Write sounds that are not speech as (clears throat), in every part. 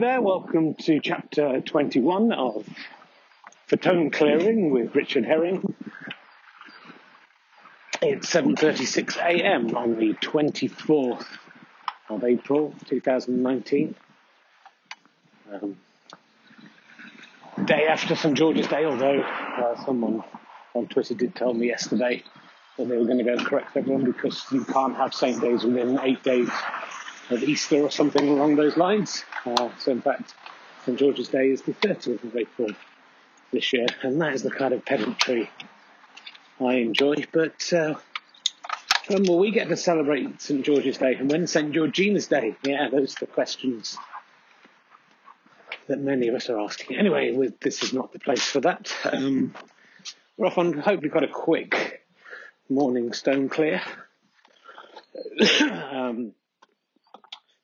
There, welcome to chapter 21 of For Tone Clearing with Richard Herring. It's 7.36 a.m. on the 24th of April 2019. Um, day after St George's Day, although uh, someone on Twitter did tell me yesterday that they were going to go and correct everyone because you can't have saint days within eight days of Easter or something along those lines. Uh, so, in fact, St George's Day is the 30th of April this year, and that is the kind of pedantry I enjoy. But uh, when will we get to celebrate St George's Day, and when St Georgina's Day? Yeah, those are the questions that many of us are asking. Anyway, this is not the place for that. Um, we're off on, hopefully, got a quick morning stone clear. (coughs) um,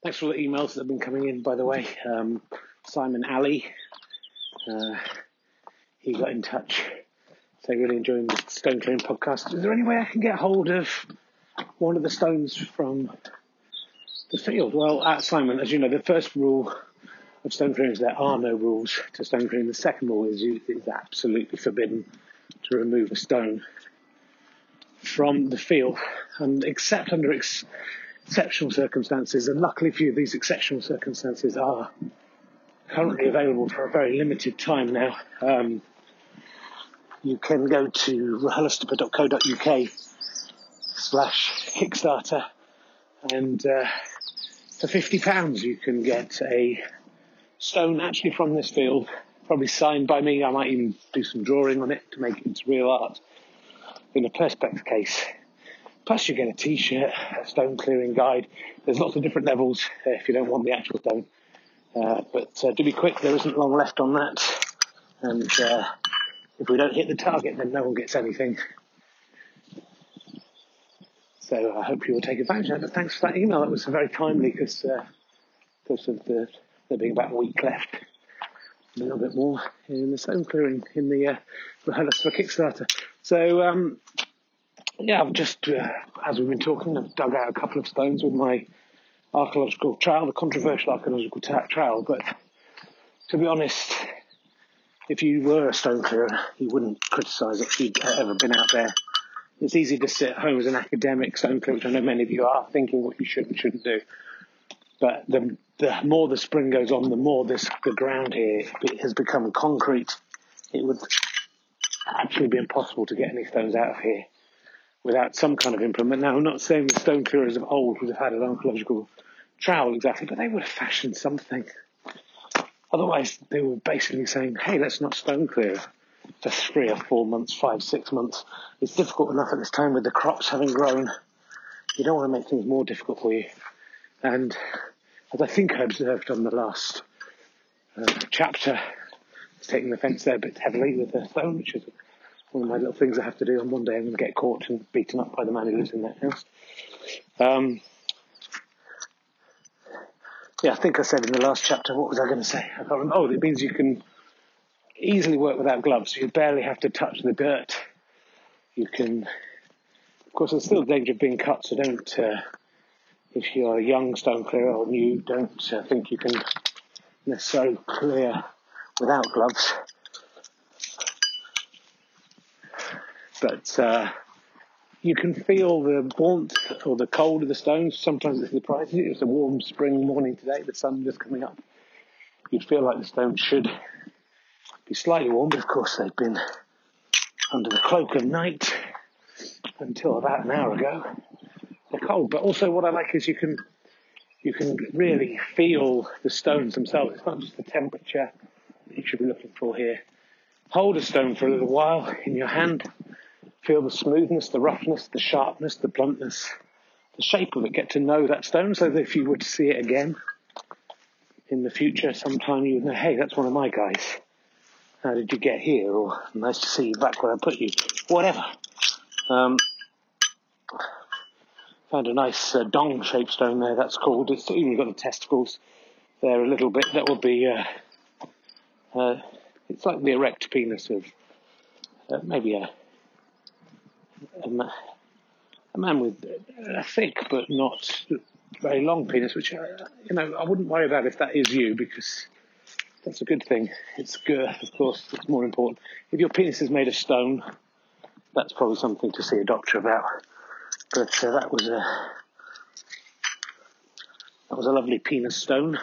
Thanks for all the emails that have been coming in, by the way. Um, Simon Alley, uh, he got in touch. So really enjoying the stone clearing podcast. Is there any way I can get hold of one of the stones from the field? Well, Simon, as you know, the first rule of stone clearing is there are no rules to stone clearing. The second rule is it's absolutely forbidden to remove a stone from the field, and except under ex- exceptional circumstances, and luckily few of these exceptional circumstances are currently available for a very limited time now. Um, you can go to rahulastapa.co.uk slash Kickstarter and uh, for £50 you can get a stone actually from this field, probably signed by me. I might even do some drawing on it to make it into real art in a Perspex case. Plus, you get a T-shirt, a stone clearing guide. There's lots of different levels uh, if you don't want the actual stone. Uh, but uh, do be quick. There isn't long left on that, and uh, if we don't hit the target, then no one gets anything. So I hope you will take advantage of that. But thanks for that email. That was very timely because uh, because of the there being about a week left, a little bit more in the stone clearing in the uh, for Kickstarter. So um, yeah, I've just, uh, as we've been talking, I've dug out a couple of stones with my archaeological trowel, the controversial archaeological trowel. But to be honest, if you were a stone clearer, you wouldn't criticise it if you'd ever been out there. It's easy to sit at home as an academic stone clearer, which I know many of you are, thinking what you should and shouldn't do. But the, the more the spring goes on, the more this the ground here has become concrete. It would actually be impossible to get any stones out of here without some kind of implement. Now, I'm not saying the stone clearers of old would have had an archaeological trowel exactly, but they would have fashioned something. Otherwise, they were basically saying, hey, let's not stone clear for three or four months, five, six months. It's difficult enough at this time with the crops having grown. You don't want to make things more difficult for you. And as I think I observed on the last uh, chapter, taking the fence there a bit heavily with the stone, which is one of my little things I have to do on one day. I'm going to get caught and beaten up by the man who lives in that house. Um, yeah, I think I said in the last chapter, what was I going to say? I can't remember. Oh, it means you can easily work without gloves. You barely have to touch the dirt. You can, of course, there's still danger of being cut, so don't, uh, if you're a young stone clearer or new, don't uh, think you can necessarily clear without gloves. But uh, you can feel the warmth or the cold of the stones. Sometimes it surprises you. It's a warm spring morning today, the sun just coming up. You'd feel like the stones should be slightly warm, but of course they've been under the cloak of night until about an hour ago. They're cold, but also what I like is you can you can really feel the stones themselves. It's not just the temperature that you should be looking for here. Hold a stone for a little while in your hand feel the smoothness, the roughness, the sharpness, the bluntness, the shape of it. Get to know that stone so that if you were to see it again in the future, sometime you would know, hey, that's one of my guys. How did you get here? Or nice to see you back where I put you. Whatever. Um, found a nice uh, dong shaped stone there. That's called. It's even got the testicles there a little bit. That would be. Uh, uh, it's like the erect penis of uh, maybe a, a, a, man with a thick but not very long penis, which uh, you know I wouldn't worry about if that is you because that's a good thing. It's girth, of course, that's more important. If your penis is made of stone, that's probably something to see a doctor about. But uh, that was a that was a lovely penis stone.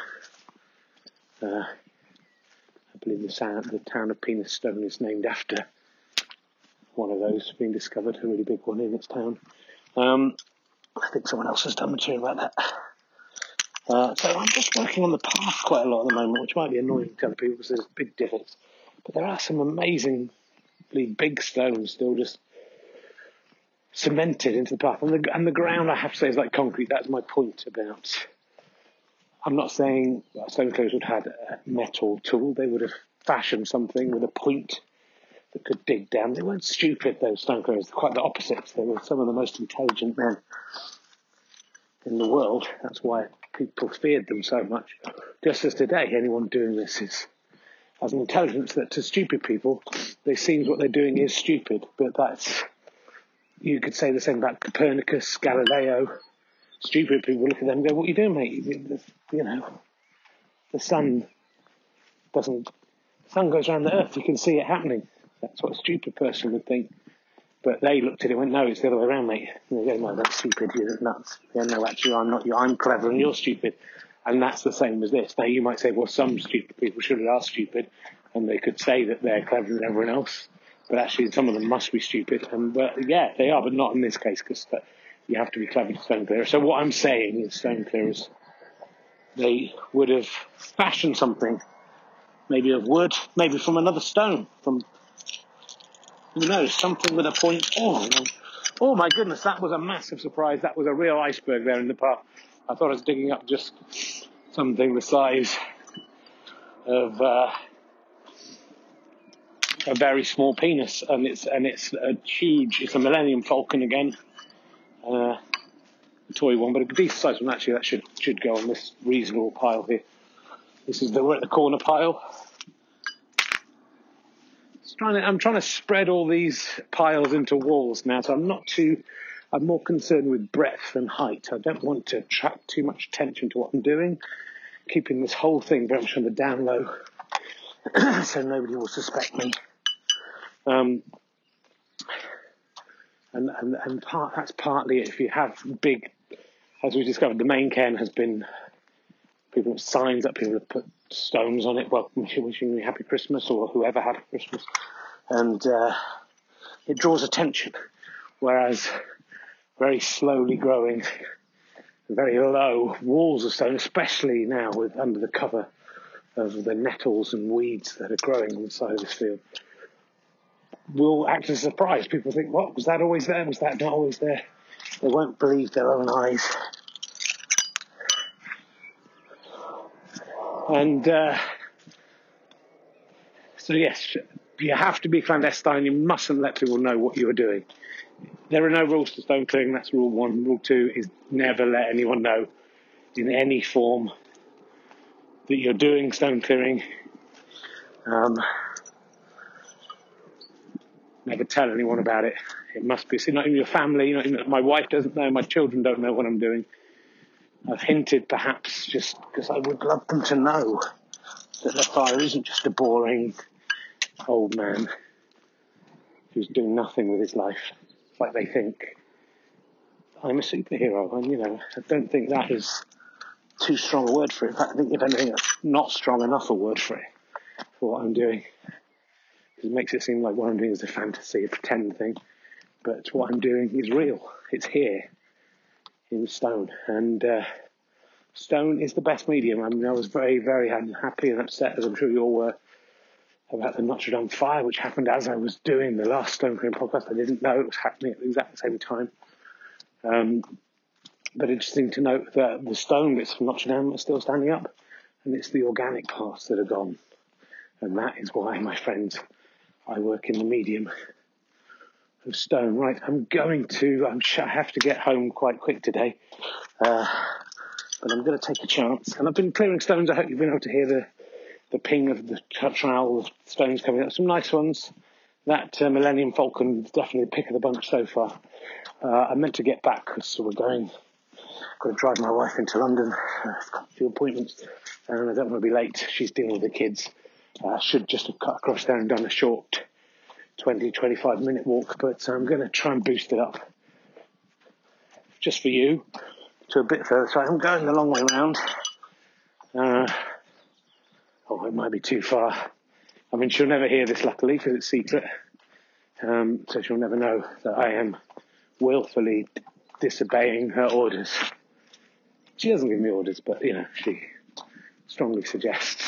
Uh, I believe the, sound, the town of Penistone is named after one of those being discovered, a really big one in its town. Um, I think someone else has done material about that. Uh, so I'm just working on the path quite a lot at the moment, which might be annoying to other people because there's big divots. But there are some amazingly big stones still just cemented into the path. And the, and the ground, I have to say, is like concrete. That's my point about. I'm not saying stone clearers would have had a metal tool. They would have fashioned something with a point that could dig down. They weren't stupid, those stone clearers. Quite the opposite. They were some of the most intelligent men in the world. That's why people feared them so much. Just as today, anyone doing this is has an intelligence that to stupid people, they seems what they're doing is stupid. But that's you could say the same about Copernicus, Galileo. Stupid people look at them and go, "What are you doing, mate? You know, the sun doesn't. The sun goes around the Earth. You can see it happening. That's what a stupid person would think." But they looked at it and went, no, it's the other way around, mate. And they go, no, that's stupid, you're nuts. Yeah, no, actually, I'm not you. I'm clever and you're stupid. And that's the same as this. Now, you might say, well, some stupid people surely are stupid, and they could say that they're clever than everyone else. But actually, some of them must be stupid. And yeah, they are, but not in this case, because you have to be clever to stone clear. So what I'm saying is stone clearers, they would have fashioned something, maybe of wood, maybe from another stone, from who knows, something with a point. Oh, oh my goodness, that was a massive surprise. That was a real iceberg there in the path. I thought I was digging up just something the size of uh, a very small penis, and it's and it's a huge. It's a Millennium Falcon again, uh, a toy one, but a decent size one. Actually, that should should go on this reasonable pile here. This is the we're at the corner pile trying to, I'm trying to spread all these piles into walls now, so I'm not too, I'm more concerned with breadth than height. I don't want to attract too much attention to what I'm doing, keeping this whole thing very much on the down low, (clears throat) so nobody will suspect me. Um, and and, and part, that's partly. If you have big, as we discovered, the main cairn has been people have signs up, people have put stones on it, well, (laughs) wishing me happy Christmas or whoever had Christmas, and uh, it draws attention. Whereas very slowly growing, very low walls of stone, especially now with under the cover of the nettles and weeds that are growing on the side of this field, will act as a surprise. People think, "What was that always there? Was that not always there?" They won't believe their own eyes. And uh, so, yes, you have to be clandestine. You mustn't let people know what you are doing. There are no rules to stone clearing. That's rule one. Rule two is never let anyone know in any form that you're doing stone clearing. Um, never tell anyone about it. It must be not in your family. Not even, my wife doesn't know. My children don't know what I'm doing. I've hinted perhaps just because I would love them to know that the fire isn't just a boring old man who's doing nothing with his life, like they think. I'm a superhero, and you know, I don't think that is too strong a word for it. In fact, I think if anything, that's not strong enough a word for it, for what I'm doing. It makes it seem like what I'm doing is a fantasy, a pretend thing. But what I'm doing is real. It's here in stone. And uh, stone is the best medium. I mean, I was very, very unhappy and upset, as I'm sure you all were, about the Notre Dame fire, which happened as I was doing the last Stone Clearing podcast. I didn't know it was happening at the exact same time. Um, but interesting to note that the stone bits from Notre Dame are still standing up, and it's the organic parts that are gone. And that is why, my friends, I work in the medium of stone. Right, I'm going to, I'm I have to get home quite quick today. Uh, but I'm going to take a chance. And I've been clearing stones. I hope you've been able to hear the, the ping of the trowel of stones coming up. Some nice ones. That uh, Millennium Falcon definitely the pick of the bunch so far. Uh, I meant to get back because we're going, got to drive my wife into London. I've got a few appointments and I don't want to be late. She's dealing with the kids. I uh, should just have cut across there and done a short 20, 25 minute walk, but I'm going to try and boost it up just for you to a bit further. So I'm going the long way round. Uh, oh, it might be too far. I mean, she'll never hear this, luckily, because it's secret. Um, so she'll never know that I am willfully disobeying her orders. She doesn't give me orders, but you know, she strongly suggests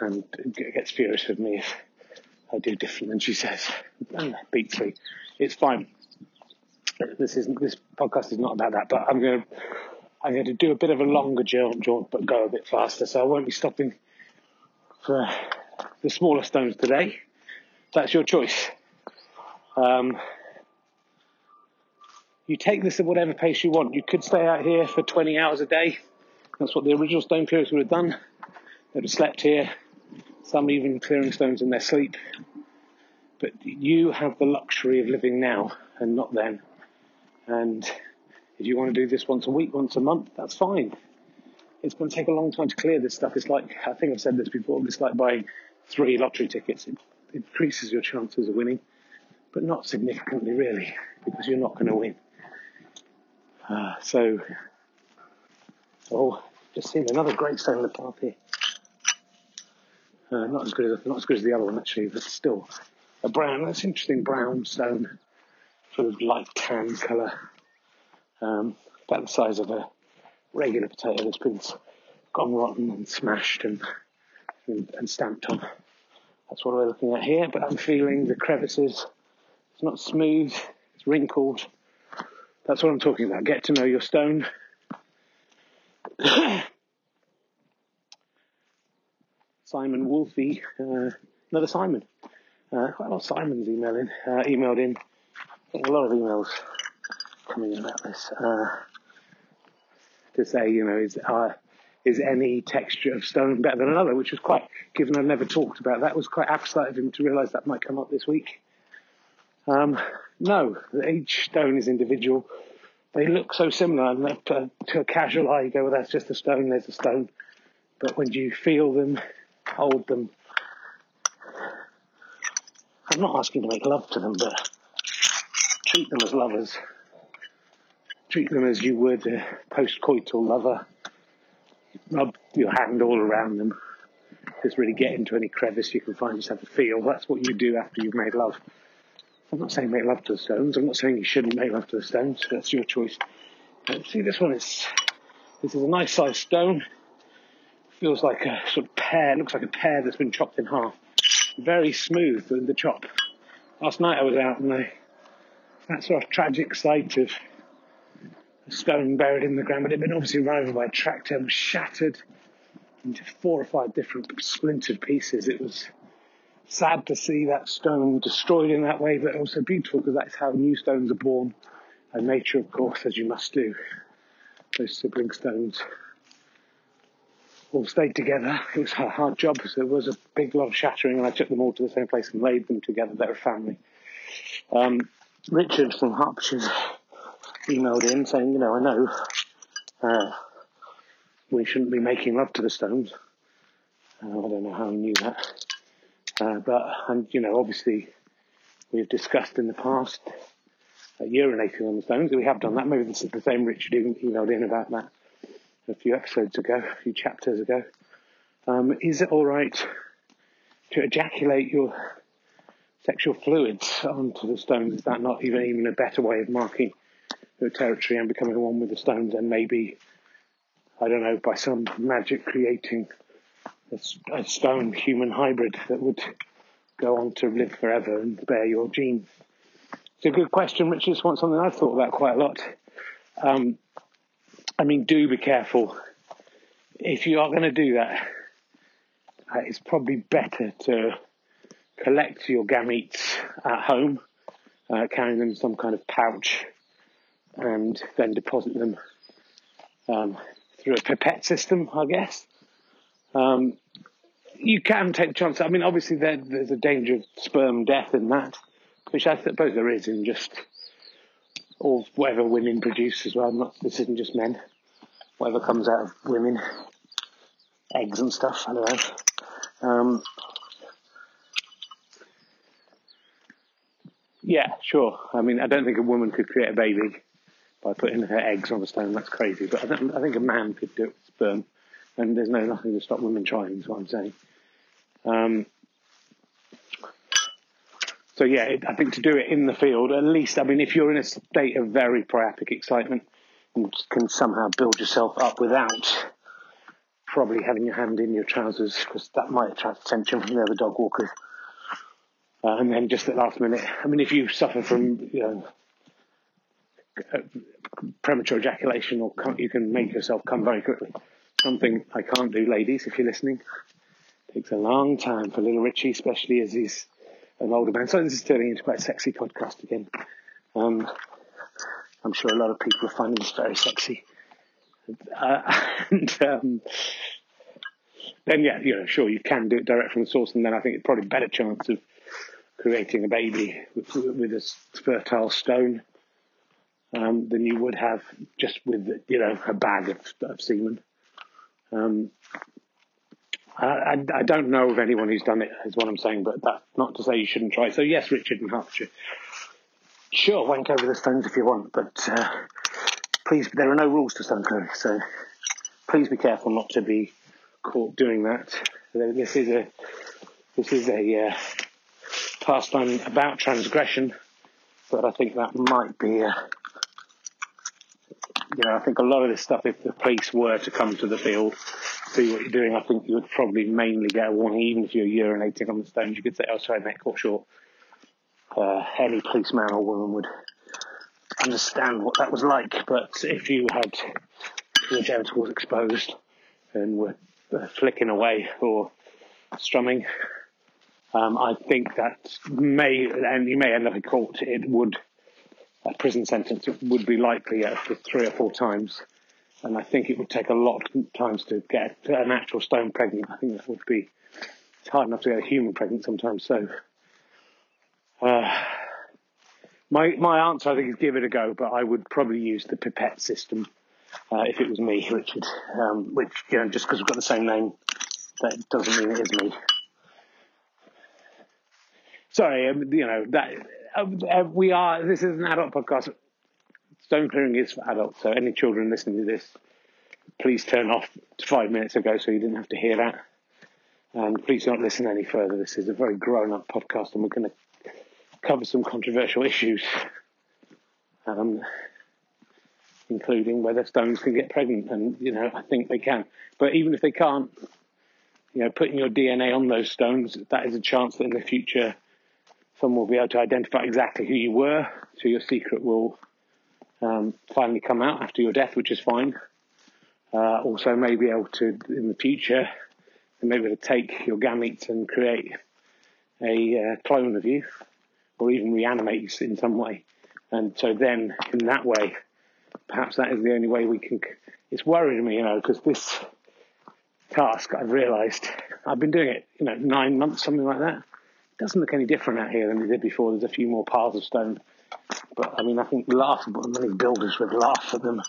and gets furious with me if I do different than she says. Beat three. It's fine. This isn't this podcast is not about that, but I'm going to I'm going to do a bit of a longer jaunt, but go a bit faster. So I won't be stopping for the smaller stones today. That's your choice. Um, you take this at whatever pace you want. You could stay out here for 20 hours a day. That's what the original stone clearers would have done. They'd have slept here, some even clearing stones in their sleep. But you have the luxury of living now and not then. And if you want to do this once a week, once a month, that's fine. It's going to take a long time to clear this stuff. It's like, I think I've said this before, it's like buying three lottery tickets. It increases your chances of winning, but not significantly, really, because you're not going to win. Uh, so, oh, just seen another great stone in the path here. Uh, not as good as not as good as the other one actually, but still a brown. That's interesting brown stone, sort of light tan colour, um, about the size of a regular potato that's been gone rotten and smashed and, and, and stamped on. That's what we're looking at here. But I'm feeling the crevices. It's not smooth. It's wrinkled. That's what I'm talking about. Get to know your stone. Simon Wolfie, uh, another Simon. Uh, quite a lot of Simons emailing, uh, emailed in. a lot of emails coming in about this. Uh, to say, you know, is uh, is any texture of stone better than another? Which was quite, given I've never talked about that, was quite abstract of him to realise that might come up this week. Um, no, each stone is individual. They look so similar, and that, uh, to a casual eye, you go, well, that's just a stone, there's a stone. But when you feel them, hold them, I'm not asking to make love to them, but treat them as lovers. Treat them as you would a post-coital lover. Rub your hand all around them. Just really get into any crevice you can find, just have a feel. That's what you do after you've made love. I'm not saying make love to the stones. I'm not saying you shouldn't make love to the stones. That's your choice. But see, this one is this is a nice sized stone. Feels like a sort of pear. Looks like a pear that's been chopped in half. Very smooth in the chop. Last night I was out and I, that sort of tragic sight of a stone buried in the ground, but it had been obviously run over by a tractor and was shattered into four or five different splintered pieces. It was sad to see that stone destroyed in that way, but also beautiful because that's how new stones are born. And nature, of course, as you must do, those sibling stones all stayed together. It was a hard job, so there was a big lot of shattering, and I took them all to the same place and laid them together. They're a family. Um, Richard from Hertfordshire emailed in saying, you know, I know uh, we shouldn't be making love to the stones. Uh, I don't know how he knew that. Uh, but, and, you know, obviously we've discussed in the past uh, urinating on the stones. We have done that. Maybe this is the same Richard who emailed in about that a few episodes ago, a few chapters ago. Um, is it all right to ejaculate your sexual fluids onto the stones? Is that not even even a better way of marking your territory and becoming one with the stones? And maybe, I don't know, by some magic creating a, a stone human hybrid that would go on to live forever and bear your genes? It's a good question, Richard. It's something I've thought about quite a lot. Um, I mean, do be careful. If you are going to do that, uh, it's probably better to collect your gametes at home, uh, carrying them in some kind of pouch, and then deposit them um, through a pipette system, I guess. Um, you can take the chance. I mean, obviously, there, there's a danger of sperm death in that, which I suppose there is in just or whatever women produce as well. Not this isn't just men. Whatever comes out of women, eggs and stuff. I don't know. Um, yeah, sure. I mean, I don't think a woman could create a baby by putting her eggs on a stone. That's crazy. But I, I think a man could do it with sperm, and there's no nothing to stop women trying. Is what I'm saying. Um, so yeah, it, I think to do it in the field, at least, I mean, if you're in a state of very priapic excitement you can somehow build yourself up without probably having your hand in your trousers, because that might attract attention from the other dog walkers. Uh, and then just at last minute, I mean, if you suffer from, you know, uh, premature ejaculation or you can make yourself come very quickly. Something I can't do, ladies, if you're listening. It takes a long time for little Richie, especially as he's an older man. So this is turning into quite a sexy podcast again. Um, I'm sure a lot of people are finding this very sexy. Uh, (laughs) and um, then, yeah, you know, sure, you can do it direct from the source, and then I think it's probably better chance of creating a baby with, with a fertile stone um, than you would have just with, you know, a bag of, of semen. Um, I, I, don't know of anyone who's done it, is what I'm saying, but that's not to say you shouldn't try. So, yes, Richard in Hertfordshire. Sure, wank over the stones if you want, but uh, please, there are no rules to stone so please be careful not to be caught doing that. This is a this is a uh, pastime about transgression, but I think that might be a you know, I think a lot of this stuff, if the police were to come to the field, see what you're doing, I think you would probably mainly get a warning, even if you're urinating on the stones. You could say, oh, sorry, mate, caught short. Uh, any policeman or woman would understand what that was like. But if you had your genitals exposed and were flicking away or strumming, um, I think that may, and you may end up in court, it would a prison sentence would be likely after three or four times. And I think it would take a lot of times to get an actual stone pregnant. I think that would be, it's hard enough to get a human pregnant sometimes. So, uh, my, my answer, I think, is give it a go, but I would probably use the pipette system uh, if it was me, Richard. Um, which, you know, just because we've got the same name, that doesn't mean it is me. Sorry, um, you know, that uh, uh, we are. This is an adult podcast. Stone clearing is for adults. So any children listening to this, please turn off five minutes ago so you didn't have to hear that. And please don't listen any further. This is a very grown-up podcast, and we're going to cover some controversial issues, um, including whether stones can get pregnant. And you know, I think they can. But even if they can't, you know, putting your DNA on those stones, that is a chance that in the future someone will be able to identify exactly who you were, so your secret will um, finally come out after your death, which is fine. Uh, also, may be able to in the future, maybe to take your gametes and create a uh, clone of you, or even reanimate you in some way. And so then, in that way, perhaps that is the only way we can. It's worrying me, you know, because this task I've realised I've been doing it, you know, nine months, something like that It doesn't look any different out here than it did before. There's a few more piles of stone. But I mean, I think laugh, many builders would laugh at them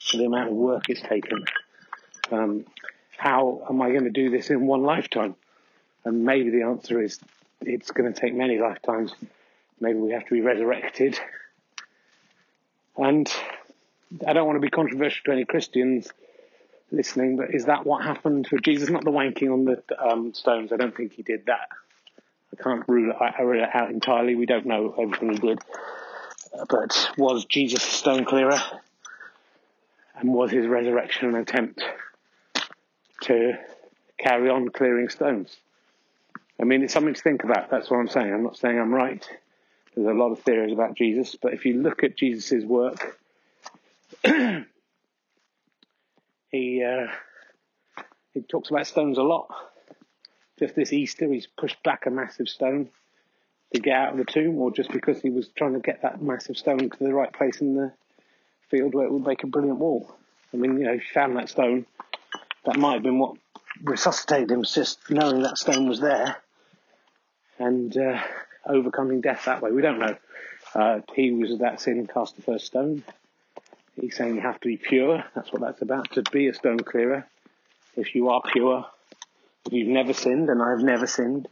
for the amount of work it's taken. Um, how am I going to do this in one lifetime? And maybe the answer is it's going to take many lifetimes. Maybe we have to be resurrected. And I don't want to be controversial to any Christians listening, but is that what happened for Jesus? Not the wanking on the um, stones. I don't think he did that. I can't rule it out entirely. We don't know everything he did. But was Jesus a stone clearer? And was his resurrection an attempt to carry on clearing stones. I mean, it's something to think about. That's what I'm saying. I'm not saying I'm right. There's a lot of theories about Jesus, but if you look at Jesus' work, (clears throat) he uh, he talks about stones a lot. Just this Easter, he's pushed back a massive stone to get out of the tomb, or just because he was trying to get that massive stone to the right place in the field where it would make a brilliant wall. I mean, you know, if you found that stone, that might have been what resuscitated him, just knowing that stone was there and uh, overcoming death that way. We don't know. Uh, he was that sin cast the first stone. He's saying you have to be pure. That's what that's about, to be a stone clearer. If you are pure, if you've never sinned, and I've never sinned,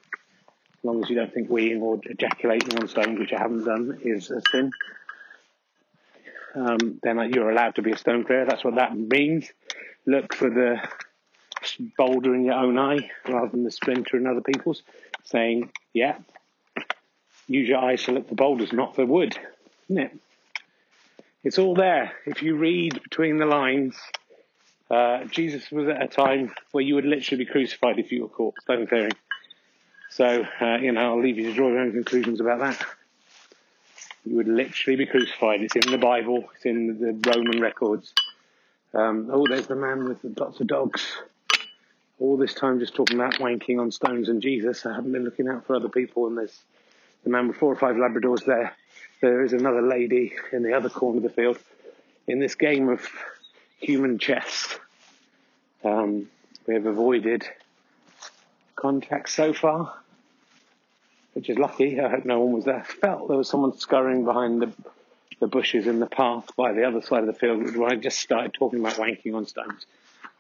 long as you don't think weeing or ejaculating on stones, which I haven't done, is a sin, um, then you're allowed to be a stone clearer. That's what that means. Look for the boulder in your own eye rather than the splinter in other people's, saying, yeah, use your eyes to look for boulders, not for wood, isn't it? It's all there. If you read between the lines, uh, Jesus was at a time where you would literally be crucified if you were caught stone clearing. So, uh, you know, I'll leave you to draw your own conclusions about that. You would literally be crucified. It's in the Bible. It's in the Roman records. Um, oh, there's the man with lots of dogs. All this time just talking about wanking on stones and Jesus. I haven't been looking out for other people, and there's the man with four or five Labradors there there is another lady in the other corner of the field. In this game of human chess, um, we have avoided contact so far, which is lucky. I hope no one was there. Felt there was someone scurrying behind the, the bushes in the path by the other side of the field when I just started talking about wanking on stones.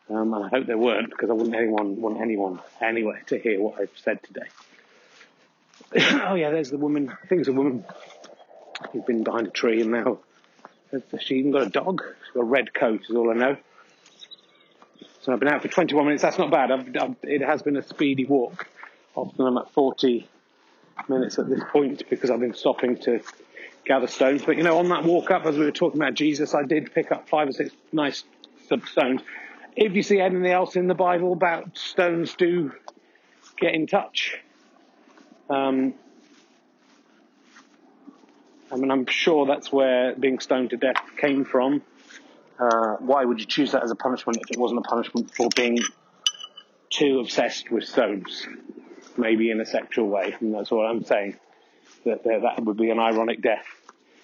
Um, and I hope there weren't because I wouldn't anyone want anyone anywhere to hear what I've said today. (coughs) oh yeah, there's the woman. I think it's a woman who's been behind a tree and now she even got a dog. She's got a red coat, is all I know. So I've been out for 21 minutes. That's not bad. I've, I've, it has been a speedy walk. Often I'm at 40 minutes at this point because I've been stopping to gather stones. But you know, on that walk up, as we were talking about Jesus, I did pick up five or six nice stones. If you see anything else in the Bible about stones, do get in touch. Um, I mean, I'm sure that's where being stoned to death came from. Uh, why would you choose that as a punishment if it wasn't a punishment for being too obsessed with stones? Maybe in a sexual way, and that's what I'm saying. That that would be an ironic death.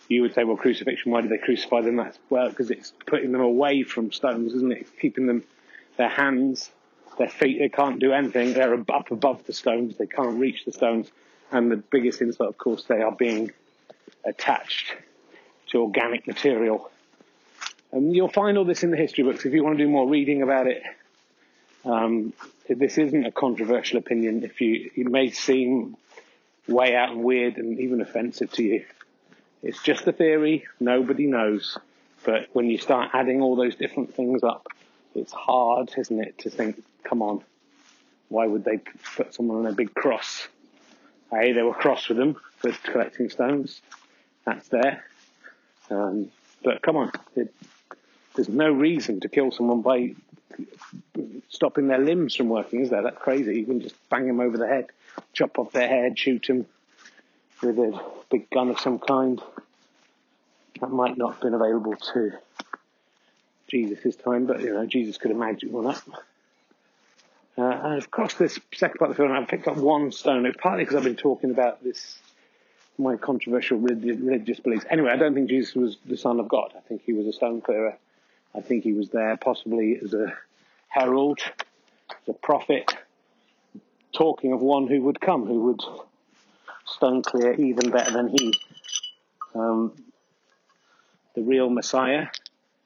You would say, well, crucifixion. Why did they crucify them? That's well, because it's putting them away from stones, isn't it? keeping them, their hands, their feet. They can't do anything. They're up above the stones. They can't reach the stones. And the biggest insult, of course, they are being attached to organic material. And you'll find all this in the history books if you want to do more reading about it. Um, this isn't a controversial opinion. If you, it may seem way out and weird and even offensive to you, it's just a theory. Nobody knows. But when you start adding all those different things up, it's hard, isn't it, to think, come on, why would they put someone on a big cross? Hey, they were cross with them for collecting stones that's there. Um, but come on, it, there's no reason to kill someone by stopping their limbs from working, is there? That's crazy. You can just bang them over the head, chop off their head, shoot them with a big gun of some kind. That might not have been available to Jesus' time, but you know, Jesus could have magic one up. Uh, and I've crossed this second part of the film I've picked up one stone. It's partly because I've been talking about this my controversial religious beliefs. Anyway, I don't think Jesus was the Son of God. I think he was a stone clearer. I think he was there possibly as a herald, as a prophet, talking of one who would come, who would stone clear even better than he. Um, the real Messiah.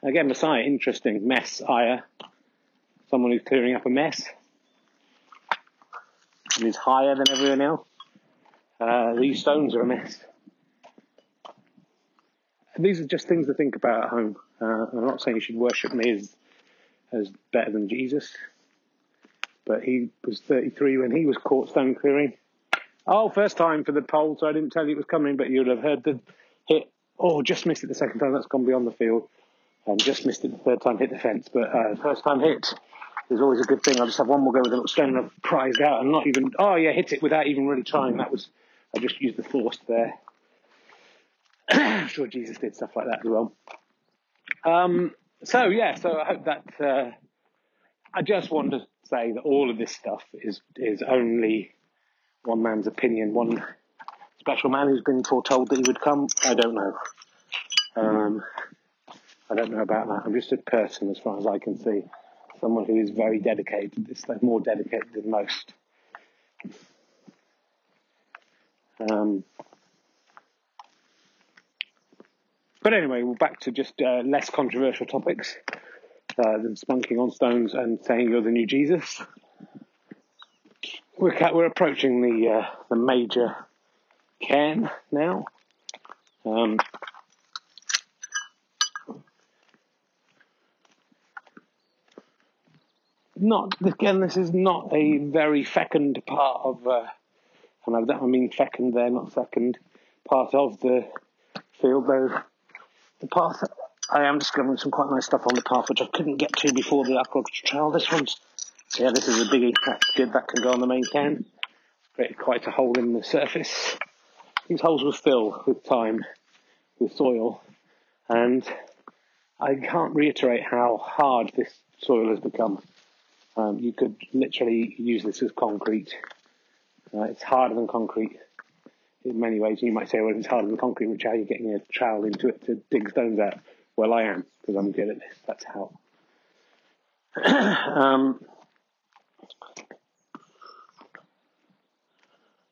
Again, Messiah, interesting. Messiah, someone who's clearing up a mess. And is higher than everyone else. Uh, these stones are a mess. These are just things to think about at home. Uh, I'm not saying you should worship me as, as better than Jesus, but he was 33 when he was caught stone clearing. Oh, first time for the pole, so I didn't tell you it was coming, but you'd have heard the hit. Oh, just missed it the second time. That's gone beyond the field. And just missed it the third time, hit the fence. But uh, first time hit, is always a good thing. I just have one more go with a little stone and I've prized out and not even, oh yeah, hit it without even really trying. That was, I just used the force there. (coughs) I'm sure Jesus did stuff like that as well. Um, so yeah, so I hope that, uh, I just want to say that all of this stuff is, is only one man's opinion, one special man who's been foretold that he would come. I don't know. Um, I don't know about that. I'm just a person as far as I can see. Someone who is very dedicated. It's like more dedicated than most. Um, but anyway, we're back to just uh, less controversial topics uh, than spunking on stones and saying you're the new Jesus. We're, we're approaching the uh, the major cairn now. Um, not again. This is not a very fecund part of, uh, and I mean fecund there, not second part of the field. Though the path, I am discovering some quite nice stuff on the path which I couldn't get to before the agriculture trail. This one's, yeah, this is a biggie. That's good. That can go on the main cairn. Created quite a hole in the surface. These holes will fill with time, with soil, and I can't reiterate how hard this soil has become. Um, you could literally use this as concrete. Uh, it's harder than concrete in many ways. You might say, well, it's harder than concrete, which are you getting a trowel into it to dig stones out? Well, I am, because I'm good at this. That's how. (clears throat) um,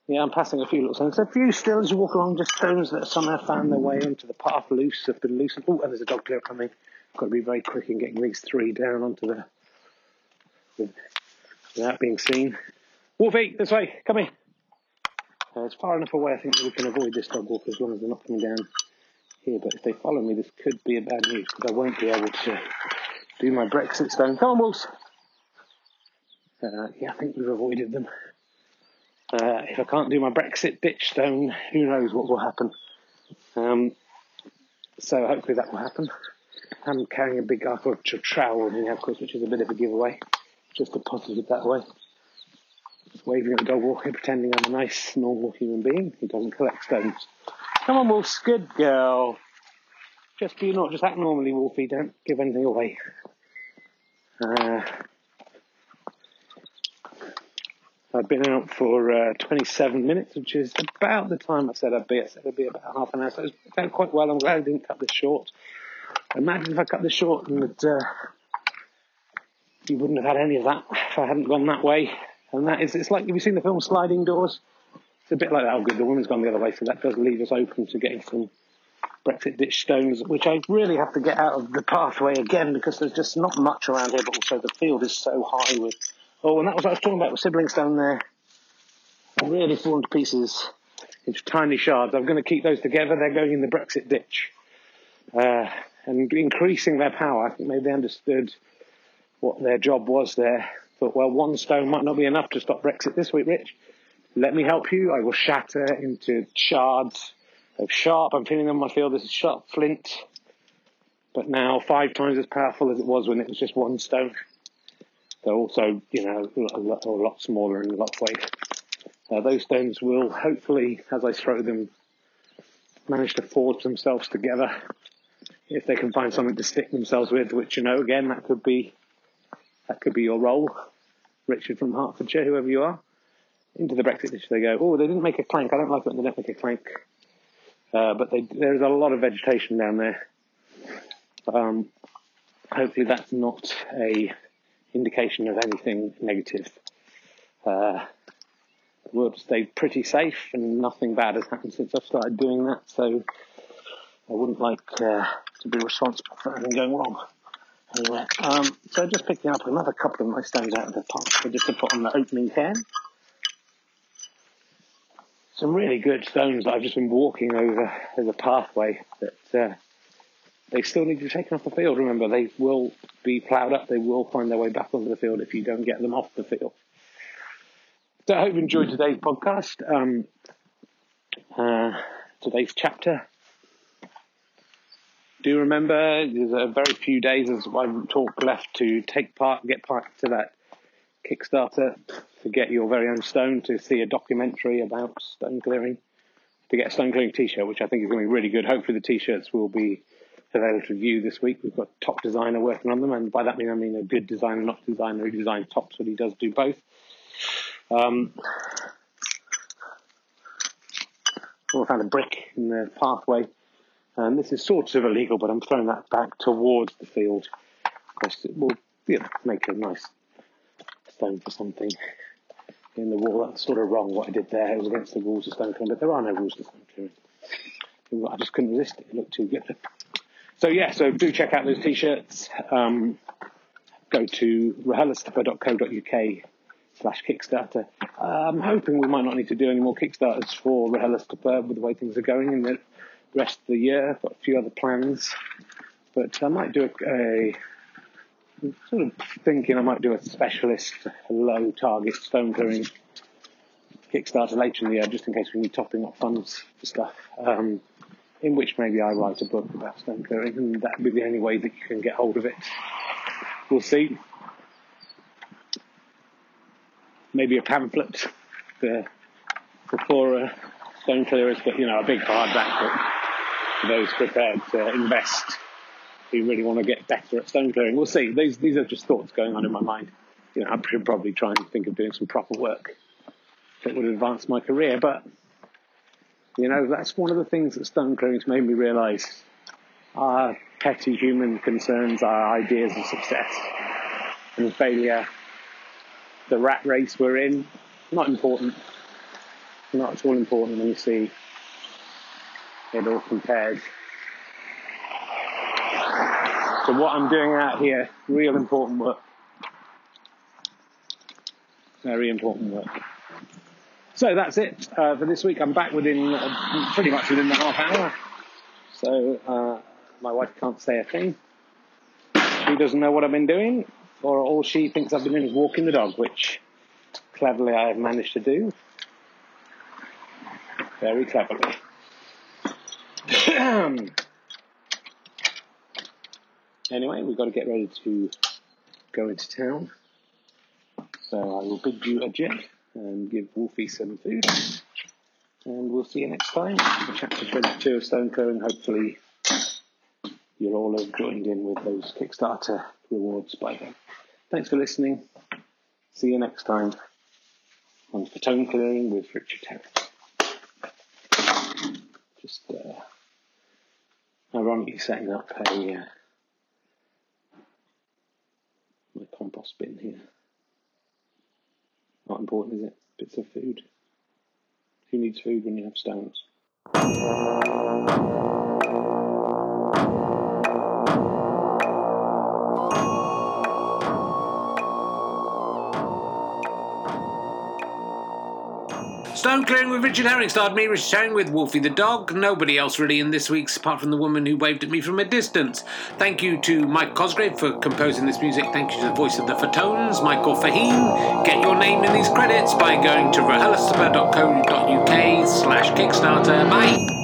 yeah, I'm passing a few little stones. A few still as you walk along, just stones that somehow found their way onto the path loose, have been loosened. Oh, and there's a dog clear coming. Got to be very quick in getting these three down onto the without being seen. Wolfie, this way, come here. Uh, it's far enough away, I think we can avoid this dog walk as long as they're not coming down here. But if they follow me, this could be a bad news because I won't be able to do my Brexit stone. Come on, wolves. Uh, yeah, I think we've avoided them. Uh, if I can't do my Brexit ditch stone, who knows what will happen. Um, so hopefully that will happen. I'm carrying a big aquaculture trowel with me, of course, which is a bit of a giveaway. Just to positive that way. Waving at the dog walker, pretending I'm a nice, normal human being who doesn't collect stones. Come on, Wolf, good girl. Just do not, just act normally, Wolfie, don't give anything away. Uh, I've been out for uh, 27 minutes, which is about the time I said I'd be. I said it'd be about half an hour, so it's going quite well. I'm glad I didn't cut this short. Imagine if I cut this short and uh, you wouldn't have had any of that if I hadn't gone that way. And that is, it's like, have you seen the film Sliding Doors? It's a bit like that. Oh, good, the woman's gone the other way, so that does leave us open to getting some Brexit ditch stones, which I really have to get out of the pathway again because there's just not much around here, but also the field is so high with. Oh, and that was what I was talking about with siblings down there. Really fallen to pieces into tiny shards. I'm going to keep those together. They're going in the Brexit ditch. Uh, and increasing their power. I think maybe they understood what their job was there. Thought, well, one stone might not be enough to stop Brexit this week, Rich. Let me help you. I will shatter into shards of sharp. I'm feeling them on my field. This is sharp flint, but now five times as powerful as it was when it was just one stone. They're also, you know, a lot, a lot smaller and a lot weight. Uh, those stones will hopefully, as I throw them, manage to forge themselves together if they can find something to stick themselves with, which you know, again, that could be that could be your role, Richard from Hertfordshire, whoever you are. Into the Brexit ditch they go. Oh, they didn't make a clank. I don't like it when they don't make a clank. Uh, but they, there's a lot of vegetation down there. Um, hopefully, that's not a indication of anything negative. Uh, the world stayed pretty safe, and nothing bad has happened since I've started doing that. So I wouldn't like uh, to be responsible for anything going wrong. Anyway, um, so just picking up another couple of my stones out of the pot, just to put on the opening can. Some really good stones that I've just been walking over as a pathway that uh, they still need to be taken off the field. Remember, they will be ploughed up. They will find their way back onto the field if you don't get them off the field. So I hope you enjoyed today's podcast. Um, uh, today's chapter do remember there's a very few days as I talk left to take part, get part to that Kickstarter to get your very own stone to see a documentary about stone clearing, to get a stone clearing T-shirt, which I think is going to be really good. Hopefully, the T-shirts will be available to view this week. We've got top designer working on them, and by that mean I mean a good designer, not designer who designs tops, but he does do both. Um, I found a brick in the pathway, and this is sort of illegal, but I'm throwing that back towards the field because it will you know, make a nice stone for something in the wall. That's sort of wrong what I did there. It was against the rules of stone clearing, but there are no rules of stone clearing. I just couldn't resist it. It looked too good. So yeah, so do check out those t-shirts. Um, go to rhlstp.co.uk slash Kickstarter. I'm hoping we might not need to do any more Kickstarters for RHLSTP with the way things are going in the rest of the year. I've got a few other plans, but I might do a, a sort of thinking I might do a specialist low target stone clearing Kickstarter later in the year, just in case we need topping up funds for stuff. Um, in which maybe I write a book about stone clearing, and that would be the only way that you can get hold of it. We'll see. Maybe a pamphlet for, for poorer stone clearers, but you know, a big hardback book for those prepared to invest who really want to get better at stone clearing. We'll see. These these are just thoughts going on in my mind. You know, I should probably try and think of doing some proper work that would advance my career, but you know, that's one of the things that stone clearing's made me realise. Our petty human concerns, our ideas of success and failure, the rat race we're in, not important. Not at all important when you see it all compared So what I'm doing out here. Real important work. Very important work. So that's it uh, for this week. I'm back within uh, pretty much within the half hour. So uh, my wife can't say a thing. She doesn't know what I've been doing, or all she thinks I've been doing is walking the dog, which cleverly I have managed to do. Very cleverly. Anyway, we've got to get ready to go into town. So I will bid you adieu and give Wolfie some food. And we'll see you next time. for Chapter 22 of Stone Clearing. Hopefully, you'll all have joined in with those Kickstarter rewards by then. Thanks for listening. See you next time on Stone Clearing with Richard Herring. Just uh, ironically setting up a uh, my compost bin here. Not important, is it? Bits of food. Who needs food when you have stones? Stone Clearing with Richard Herring starred me, Herring, with Wolfie the dog. Nobody else really in this week's, apart from the woman who waved at me from a distance. Thank you to Mike Cosgrave for composing this music. Thank you to the voice of the Fatones, Michael Fahim. Get your name in these credits by going to rhlstp.co.uk slash Kickstarter. Bye!